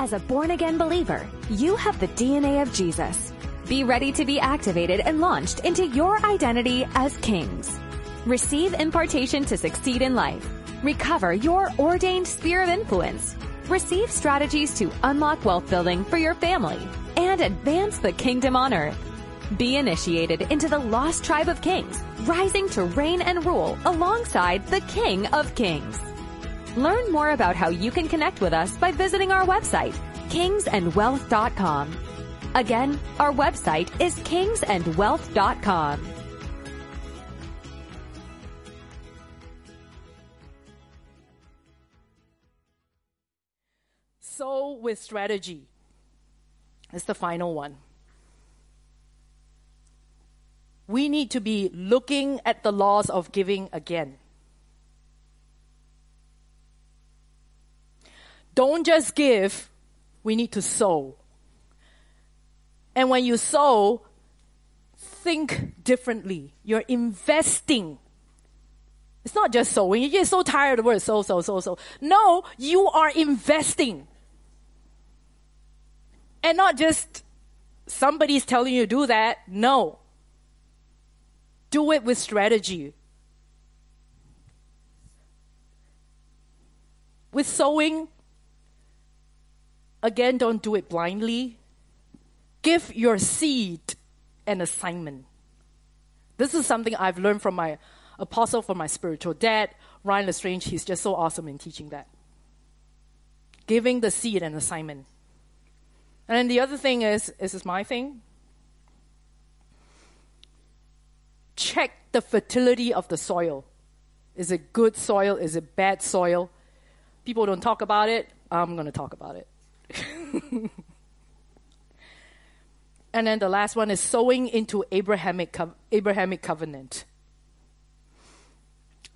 As a born again believer, you have the DNA of Jesus. Be ready to be activated and launched into your identity as kings. Receive impartation to succeed in life. Recover your ordained sphere of influence. Receive strategies to unlock wealth building for your family and advance the kingdom on earth. Be initiated into the lost tribe of kings, rising to reign and rule alongside the King of Kings. Learn more about how you can connect with us by visiting our website, kingsandwealth.com. Again, our website is kingsandwealth.com. Sow, with strategy, is the final one. We need to be looking at the laws of giving again. Don't just give, we need to sow. And when you sow, think differently. You're investing. It's not just sowing. You get so tired of the word sow, sow, sow, sow. No, you are investing. And not just somebody's telling you to do that. No. Do it with strategy. With sowing, again, don't do it blindly. Give your seed an assignment. This is something I've learned from my apostle, from my spiritual dad, Ryan Lestrange. He's just so awesome in teaching that. Giving the seed an assignment. And then the other thing is, this is my thing. Check the fertility of the soil. Is it good soil? Is it bad soil? People don't talk about it. I'm going to talk about it. and then the last one is sowing into Abrahamic, Abrahamic covenant.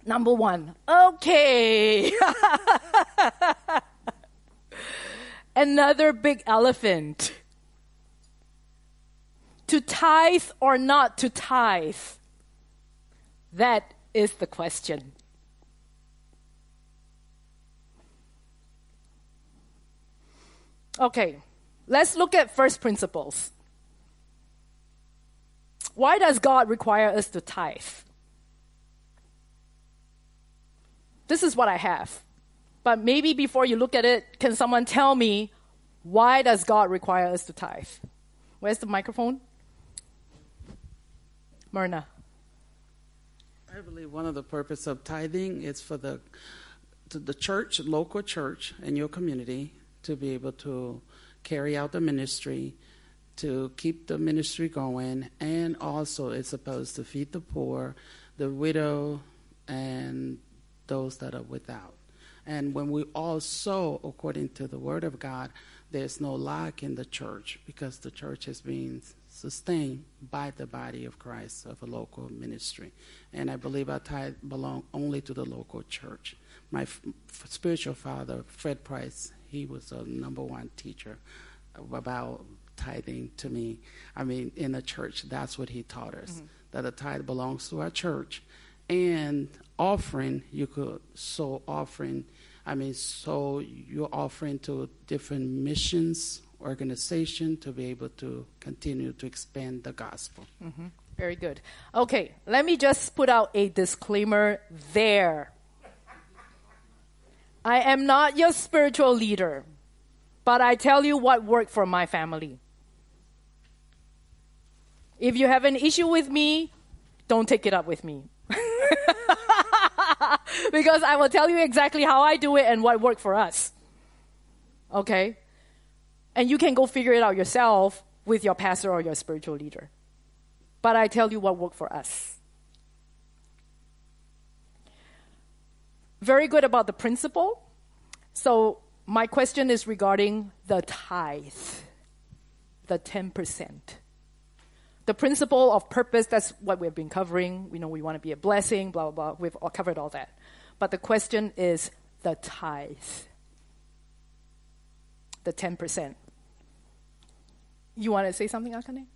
Number one, okay. another big elephant. To tithe or not to tithe? That is the question. Okay, let's look at first principles. Why does God require us to tithe? This is what I have. But maybe before you look at it, can someone tell me why does God require us to tithe? Where's the microphone? Myrna. I believe one of the purpose of tithing is for the the church, local church in your community to be able to carry out the ministry, to keep the ministry going, and also it's supposed to feed the poor, the widow, and those that are without. And when we all sow according to the word of God, there's no lack in the church because the church is being sustained by the body of Christ of a local ministry. And I believe our tithe belong only to the local church. My f- spiritual father, Fred Price, he was a number one teacher about tithing to me. I mean, in the church, that's what he taught us mm-hmm. that the tithe belongs to our church. And offering, you could sow offering. I mean, so you're offering to different missions organization to be able to continue to expand the gospel. Mm-hmm. Very good. Okay, let me just put out a disclaimer there. I am not your spiritual leader, but I tell you what worked for my family. If you have an issue with me, don't take it up with me. because I will tell you exactly how I do it and what worked for us. Okay? And you can go figure it out yourself with your pastor or your spiritual leader. But I tell you what worked for us. Very good about the principle. So, my question is regarding the tithe, the 10% the principle of purpose, that's what we've been covering. We know we want to be a blessing, blah, blah, blah. We've all covered all that. But the question is the tithe, the 10%. You want to say something, Akane?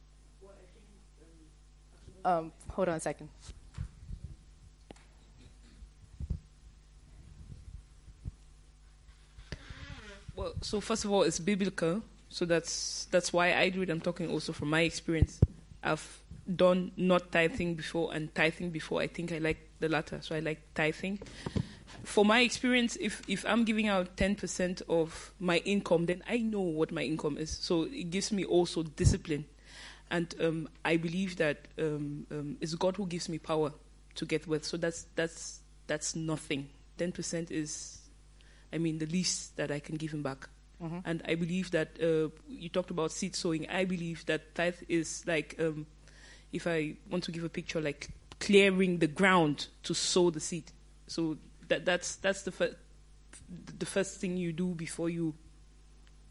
Um, hold on a second. Well, so first of all, it's biblical. So that's that's why I do it. I'm talking also from my experience. I've done not tithing before and tithing before. I think I like the latter, so I like tithing. For my experience, if if I'm giving out 10% of my income, then I know what my income is. So it gives me also discipline, and um, I believe that um, um, it's God who gives me power to get wealth. So that's that's that's nothing. 10% is, I mean, the least that I can give Him back. Mm-hmm. And I believe that uh, you talked about seed sowing. I believe that tithe is like, um, if I want to give a picture, like clearing the ground to sow the seed. So that that's that's the fir- the first thing you do before you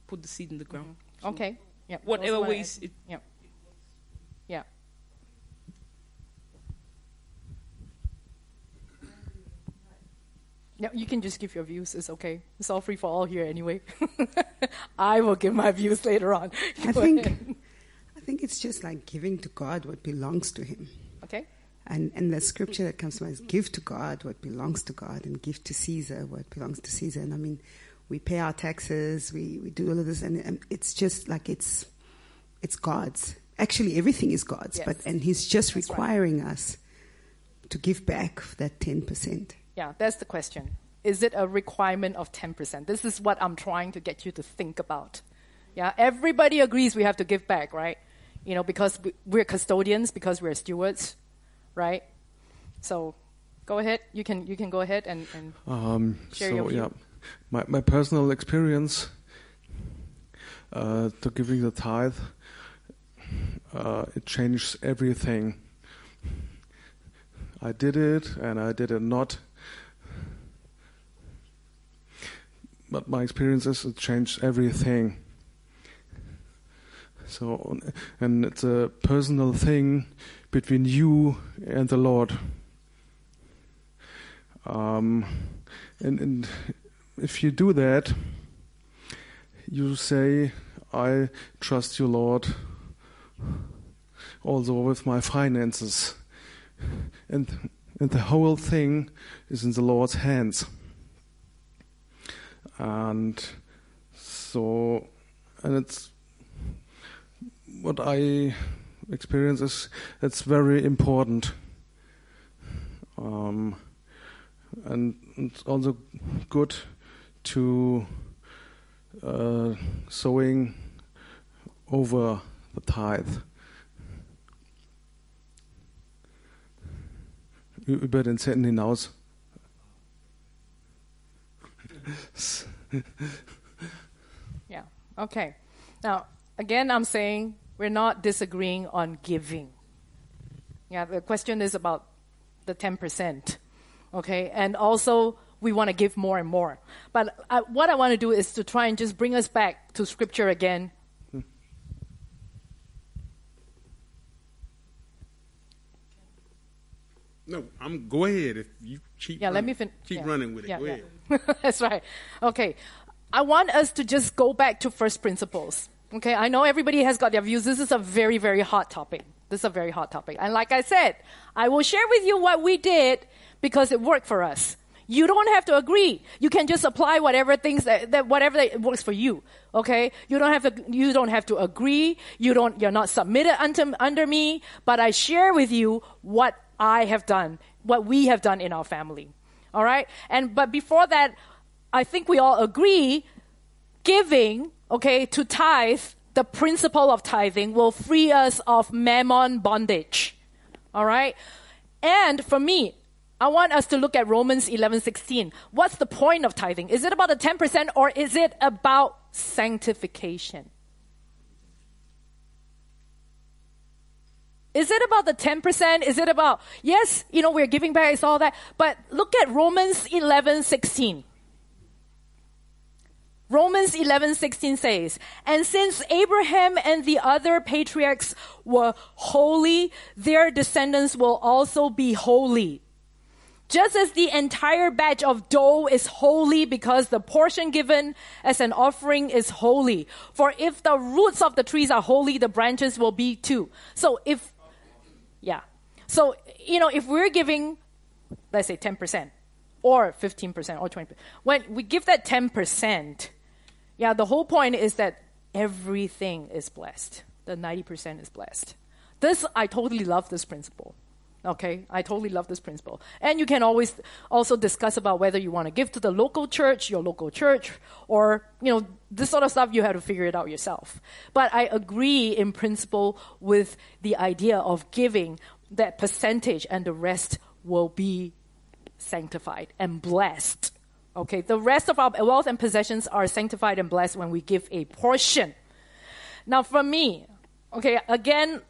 put the seed in the ground. So Okay. Yeah. Whatever ways it Yeah. Yeah. Yeah, you can just give your views. It's okay. It's all free for all here anyway. I will give my views later on. I think, ahead. I think it's just like giving to God what belongs to Him. Okay. And, and the scripture that comes to mind is give to God what belongs to God and give to Caesar what belongs to Caesar. And I mean, we pay our taxes, we, we do all of this, and, and it's just like it's, it's God's. Actually, everything is God's, Yes. but, and He's just That's right. requiring us to give back that 10%. Yeah, that's the question. Is it a requirement of 10%? This is what I'm trying to get you to think about. Yeah, everybody agrees we have to give back, right? You know, because we- we're custodians, because we're stewards, right? So, go ahead. You can you can go ahead and, and Um, Share so your view. yeah, my my personal experience uh, to giving the tithe, uh, it changed everything. I did it and I did it not. But my experience is it changed everything. So, and it's a personal thing between you and the Lord. Um, and, and if you do that, you say, I trust you, Lord, also with my finances. And, and the whole thing is in the Lord's hands. And so, and it's what I experience is it's very important. Um, and it's also good to uh, sowing over the tithe. Über den Zehnten hinaus. yeah. Okay. Now, again, I'm saying we're not disagreeing on giving. Yeah, the question is about the 10%. Okay, and also we want to give more and more. But I, what I want to do is to try and just bring us back to scripture again. Hmm. No, I'm go ahead if you keep. Yeah, let running. me fin- Keep yeah. running with it. Yeah, go yeah. ahead. That's right. Okay. I want us to just go back to first principles. Okay, I know everybody has got their views. This is a very, very hot topic. This is a very hot topic. And like I said, I will share with you what we did because it worked for us. You don't have to agree. You can just apply whatever things that, that whatever that works for you. Okay? You don't have to, you don't have to agree. You don't, you're not submitted under, under me, but I share with you what I have done, what we have done in our family. All right? And, but before that, I think we all agree giving, okay, to tithe, the principle of tithing will free us of mammon bondage. All right? And for me, I want us to look at Romans 11:16. What's the point of tithing? Is it about the 10% or is it about sanctification? Is it about the 10%? Is it about, yes, you know, we're giving back, it's all that. But look at Romans 11:16. Romans 11:16 says, "And since Abraham and the other patriarchs were holy, their descendants will also be holy. Just as the entire batch of dough is holy because the portion given as an offering is holy. For if the roots of the trees are holy, the branches will be too." So if. So, you know, if we're giving let's say 10% or 15% or 20%, when we give that 10%, Yeah, the whole point is that everything is blessed. The 90% is blessed. This, I totally love this principle. Okay, I totally love this principle. And you can always also discuss about whether you want to give to the local church, your local church, or, you know, this sort of stuff you have to figure it out yourself. But I agree in principle with the idea of giving that percentage and the rest will be sanctified and blessed. Okay, the rest of our wealth and possessions are sanctified and blessed when we give a portion. Now, for me, okay, again,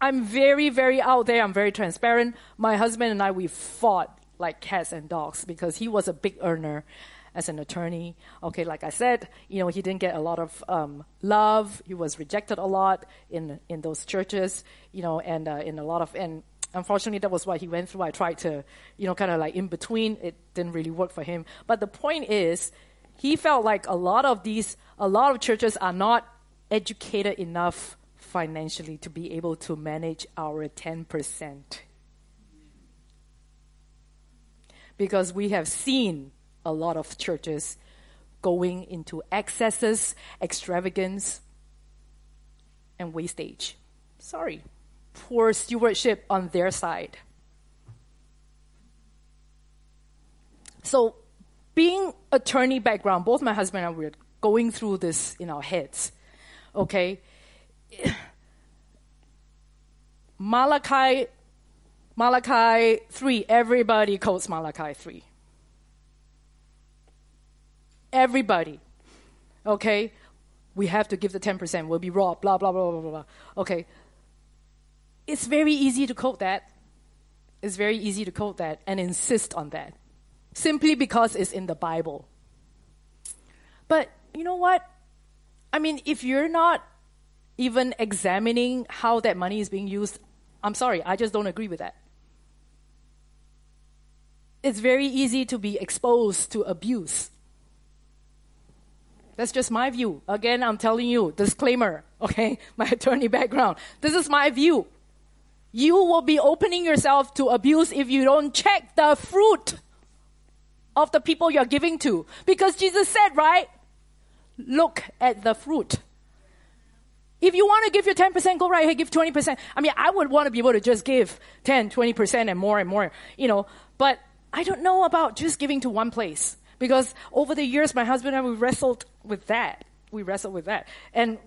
I'm very, very out there. I'm very transparent. My husband and I, we fought like cats and dogs because he was a big earner as an attorney. Okay, like I said, you know, he didn't get a lot of um, love. He was rejected a lot in in those churches, you know, and uh, in a lot of and unfortunately that was what he went through. I tried to, you know, kind of like in between. It didn't really work for him. But the point is, he felt like a lot of these, a lot of churches are not educated enough financially to be able to manage our 10%. Because we have seen a lot of churches going into excesses, extravagance, and wastage. Sorry. Poor stewardship on their side. So, being attorney background, both my husband and I were going through this in our heads. Okay, Malachi, Malachi 3, everybody quotes Malachi 3. Everybody. Okay? We have to give the 10%, we'll be robbed, blah, blah, blah, blah, blah, blah. Okay. It's very easy to quote that. It's very easy to quote that and insist on that. Simply because it's in the Bible. But you know what? I mean, if you're not even examining how that money is being used, I'm sorry, I just don't agree with that. It's very easy to be exposed to abuse. That's just my view. Again, I'm telling you, disclaimer, okay? My attorney background. This is my view. You will be opening yourself to abuse if you don't check the fruit of the people you're giving to. Because Jesus said, right? Look at the fruit. If you want to give your 10%, go right ahead, give 20%. I mean, I would want to be able to just give 10, 20% and more and more, you know, but I don't know about just giving to one place because over the years, my husband and I, we wrestled with that. We wrestled with that. And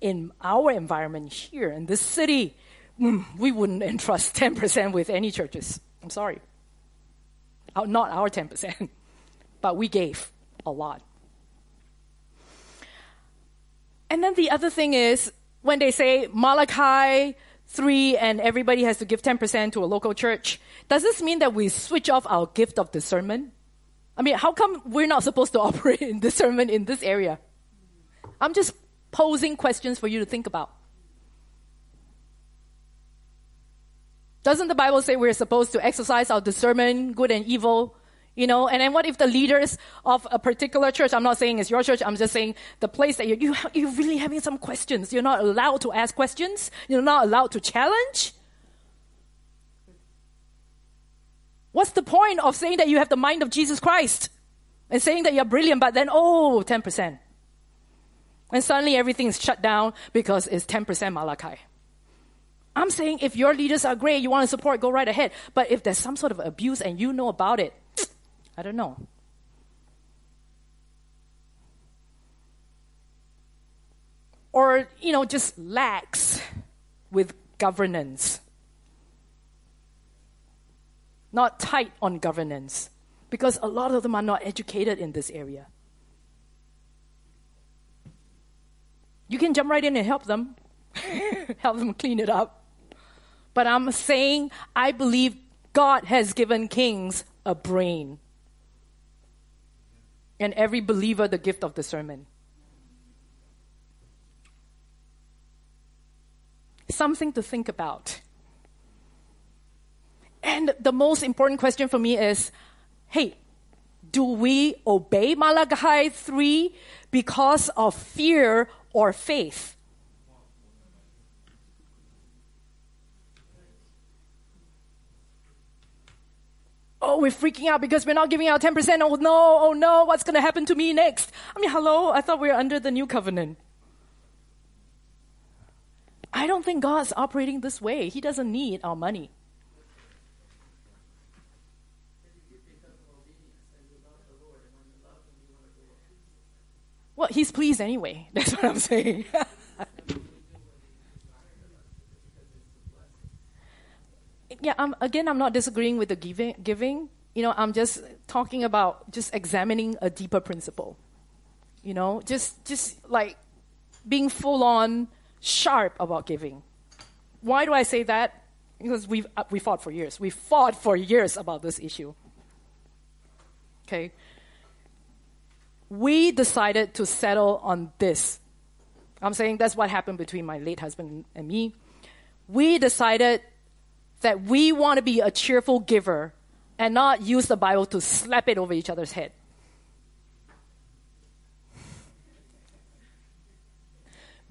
in our environment here in this city, mm, we wouldn't entrust 10% with any churches. I'm sorry. Not our 10%, but we gave a lot. And then the other thing is when they say Malachi 3 and everybody has to give 10% to a local church, does this mean that we switch off our gift of discernment? I mean, how come we're not supposed to operate in discernment in this area? I'm just posing questions for you to think about. Doesn't the Bible say we're supposed to exercise our discernment, good and evil, you know, and then what if the leaders of a particular church, I'm not saying it's your church, I'm just saying the place that you, you, you're really having some questions. You're not allowed to ask questions. You're not allowed to challenge. What's the point of saying that you have the mind of Jesus Christ and saying that you're brilliant, but then, oh, 10%. And suddenly everything is shut down because it's 10% Malachi. I'm saying if your leaders are great, you want to support, go right ahead. But if there's some sort of abuse and you know about it, I don't know. Or, you know, just lax with governance. Not tight on governance. Because a lot of them are not educated in this area. You can jump right in and help them, help them clean it up. But I'm saying I believe God has given kings a brain and every believer the gift of discernment. Something to think about. And the most important question for me is hey, do we obey Malachi 3 because of fear or faith? Oh, we're freaking out because we're not giving out 10%. Oh no, oh no, what's going to happen to me next? I mean, hello, I thought we were under the new covenant. I don't think God's operating this way. He doesn't need our money. Well, he's pleased anyway. That's what I'm saying. yeah, I'm, again, I'm not disagreeing with the giving, giving. You know, I'm just talking about just examining a deeper principle. You know, just just like being full on sharp about giving. Why do I say that? Because we've uh, we fought for years. We fought for years about this issue. Okay. We decided to settle on this. I'm saying that's what happened between my late husband and me. We decided that we want to be a cheerful giver and not use the Bible to slap it over each other's head.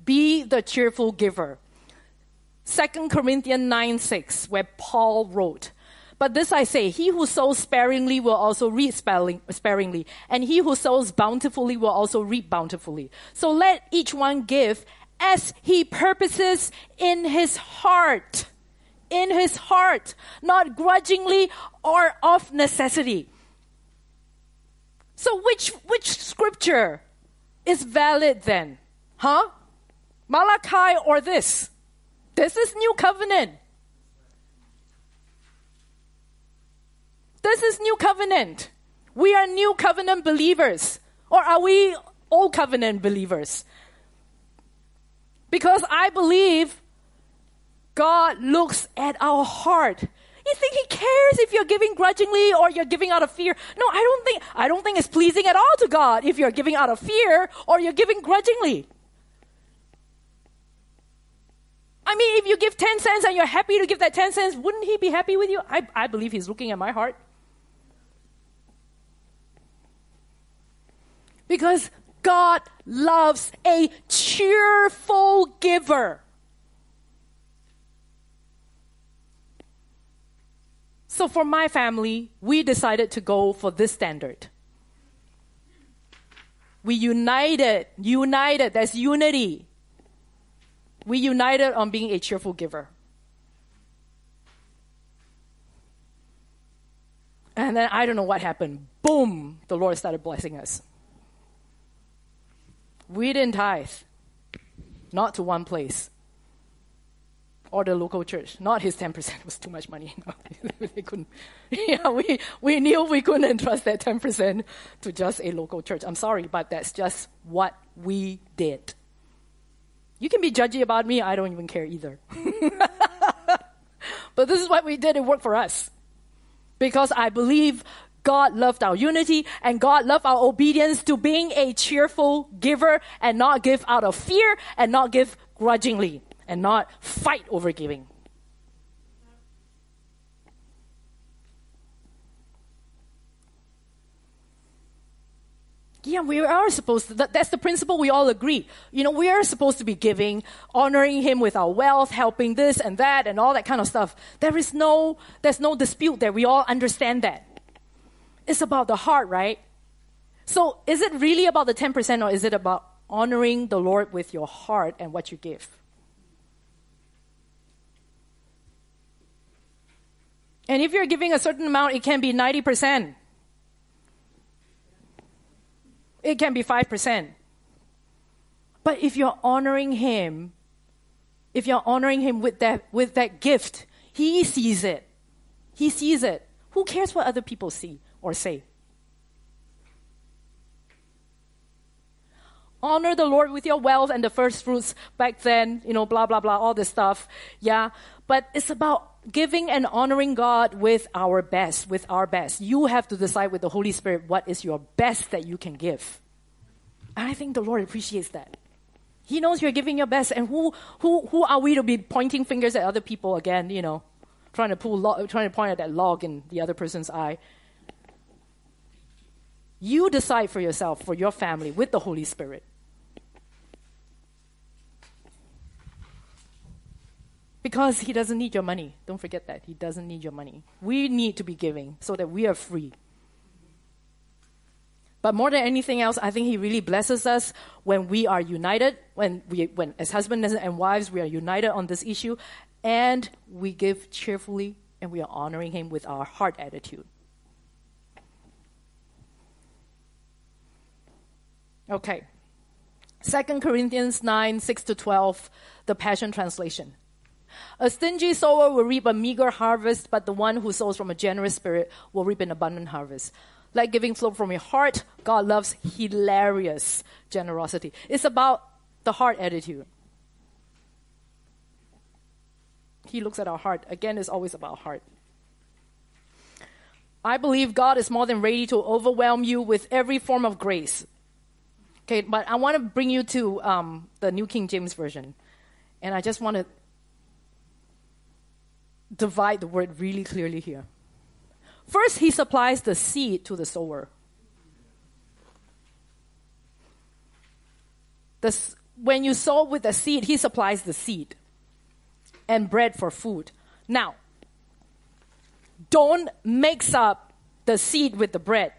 Be the cheerful giver. 2 Corinthians 9 6, where Paul wrote, But this I say, he who sows sparingly will also reap sparingly, and he who sows bountifully will also reap bountifully. So let each one give as he purposes in his heart in his heart, not grudgingly or of necessity. So which which scripture is valid then? Huh? Malachi or this? This is new covenant. This is new covenant. We are new covenant believers. Or are we old covenant believers? Because I believe God looks at our heart. You think he cares if you're giving grudgingly or you're giving out of fear? No, I don't think I don't think it's pleasing at all to God if you're giving out of fear or you're giving grudgingly. I mean, if you give 10 cents and you're happy to give that 10 cents, wouldn't he be happy with you? I, I believe he's looking at my heart. Because God loves a cheerful giver. So for my family, we decided to go for this standard. We united, united, there's unity. We united on being a cheerful giver. And then I don't know what happened. Boom, the Lord started blessing us. We didn't tithe, not to one place or the local church. Not his 10% was too much money. They couldn't. Yeah, we, we knew we couldn't entrust that 10% to just a local church. I'm sorry, but that's just what we did. You can be judgy about me, I don't even care either. but this is what we did, it worked for us. Because I believe God loved our unity and God loved our obedience to being a cheerful giver and not give out of fear and not give grudgingly and not fight over giving. Yeah, we are supposed to. That, that's the principle we all agree. You know, we are supposed to be giving, honoring Him with our wealth, helping this and that, and all that kind of stuff. There is no, there's no dispute there. We all understand that. It's about the heart, right? So, is it really about the ten percent, or is it about honoring the Lord with your heart and what you give? And if you're giving a certain amount, it can be 90%. It can be 5%. But if you're honoring him, if you're honoring him with that, with that gift, he sees it. He sees it. Who cares what other people see or say? Honor the Lord with your wealth and the first fruits back then, you know, blah, blah, blah, all this stuff. Yeah. But it's about giving and honoring God with our best, with our best. You have to decide with the Holy Spirit what is your best that you can give. And I think the Lord appreciates that. He knows you're giving your best, and who who who are we to be pointing fingers at other people again? You know, trying to pull lo- trying to point at that log in the other person's eye. You decide for yourself, for your family, with the Holy Spirit. Because he doesn't need your money. Don't forget that. He doesn't need your money. We need to be giving so that we are free. But more than anything else, I think he really blesses us when we are united, when we, when as husbands and wives, we are united on this issue, and we give cheerfully and we are honoring him with our heart attitude. Okay. 2 Corinthians 9, 6 to 12, the Passion Translation. A stingy sower will reap a meager harvest, but the one who sows from a generous spirit will reap an abundant harvest. Let giving flow from your heart. God loves hilarious generosity. It's about the heart attitude. He looks at our heart. Again, it's always about heart. I believe God is more than ready to overwhelm you with every form of grace. Okay, but I want to bring you to um, the New King James Version. And I just want to divide the word really clearly here. First, he supplies the seed to the sower. When you sow with the seed, he supplies the seed and bread for food. Now, don't mix up the seed with the bread.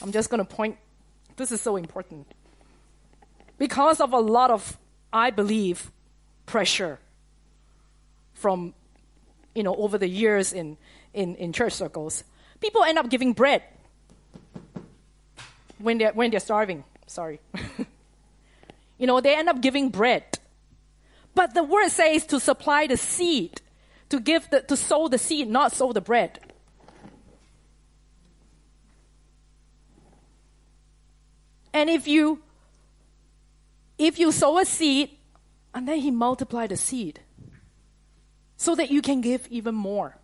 I'm just going to point, this is so important. Because of a lot of, I believe, pressure from, you know, over the years in, in, in church circles, people end up giving bread when they're, when they're starving. Sorry. you know, they end up giving bread. But the word says to supply the seed, to give the, to sow the seed, not sow the bread. And if you, if you sow a seed, and then he multiplied the seed, so that you can give even more.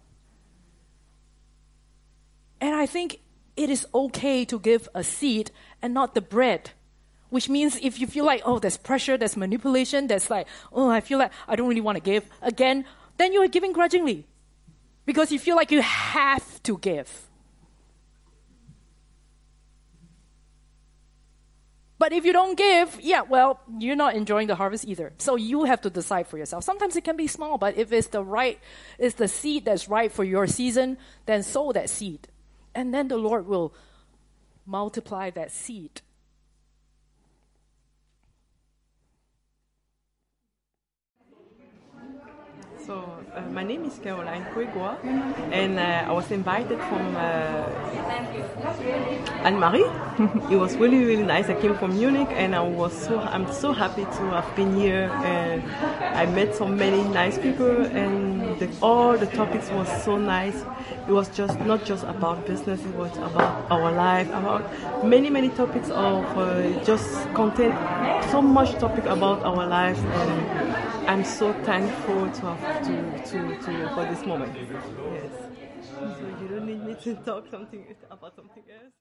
And I think it is okay to give a seed and not the bread. Which means if you feel like, oh, there's pressure, there's manipulation, there's like, oh, I feel like I don't really want to give, again, then you are giving grudgingly. Because you feel like you have to give. But if you don't give, yeah, well, you're not enjoying the harvest either. So you have to decide for yourself. Sometimes it can be small, but if it's the right, it's the seed that's right for your season, then sow that seed. And then the Lord will multiply that seed. So, uh, my name is Caroline Kuegua, and uh, I was invited from uh, Anne Marie. it was really, really nice. I came from Munich, and I was so I'm so happy to have been here. And I met so many nice people, and the, all the topics was so nice. It was just not just about business; it was about our life, about many, many topics of uh, just content, so much topic about our life and. I'm so thankful to have to, to, to for this moment. Yes. So you don't need me to talk something about something else.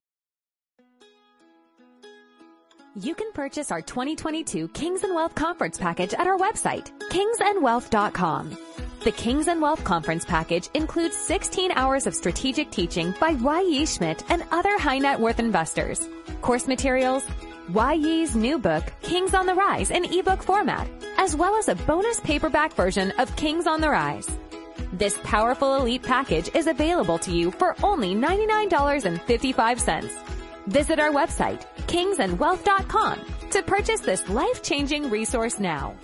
You can purchase our 2022 Kings and Wealth Conference package at our website, kingsandwealth.com. The Kings and Wealth Conference package includes 16 hours of strategic teaching by Wai-Yee Schmidt and other high net worth investors, course materials, Yi new book, Kings on the Rise in ebook format, as well as a bonus paperback version of Kings on the Rise. This powerful elite package is available to you for only $99.55. Visit our website, kingsandwealth.com, to purchase this life-changing resource now.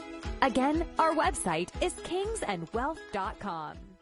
Again, our website is kingsandwealth.com.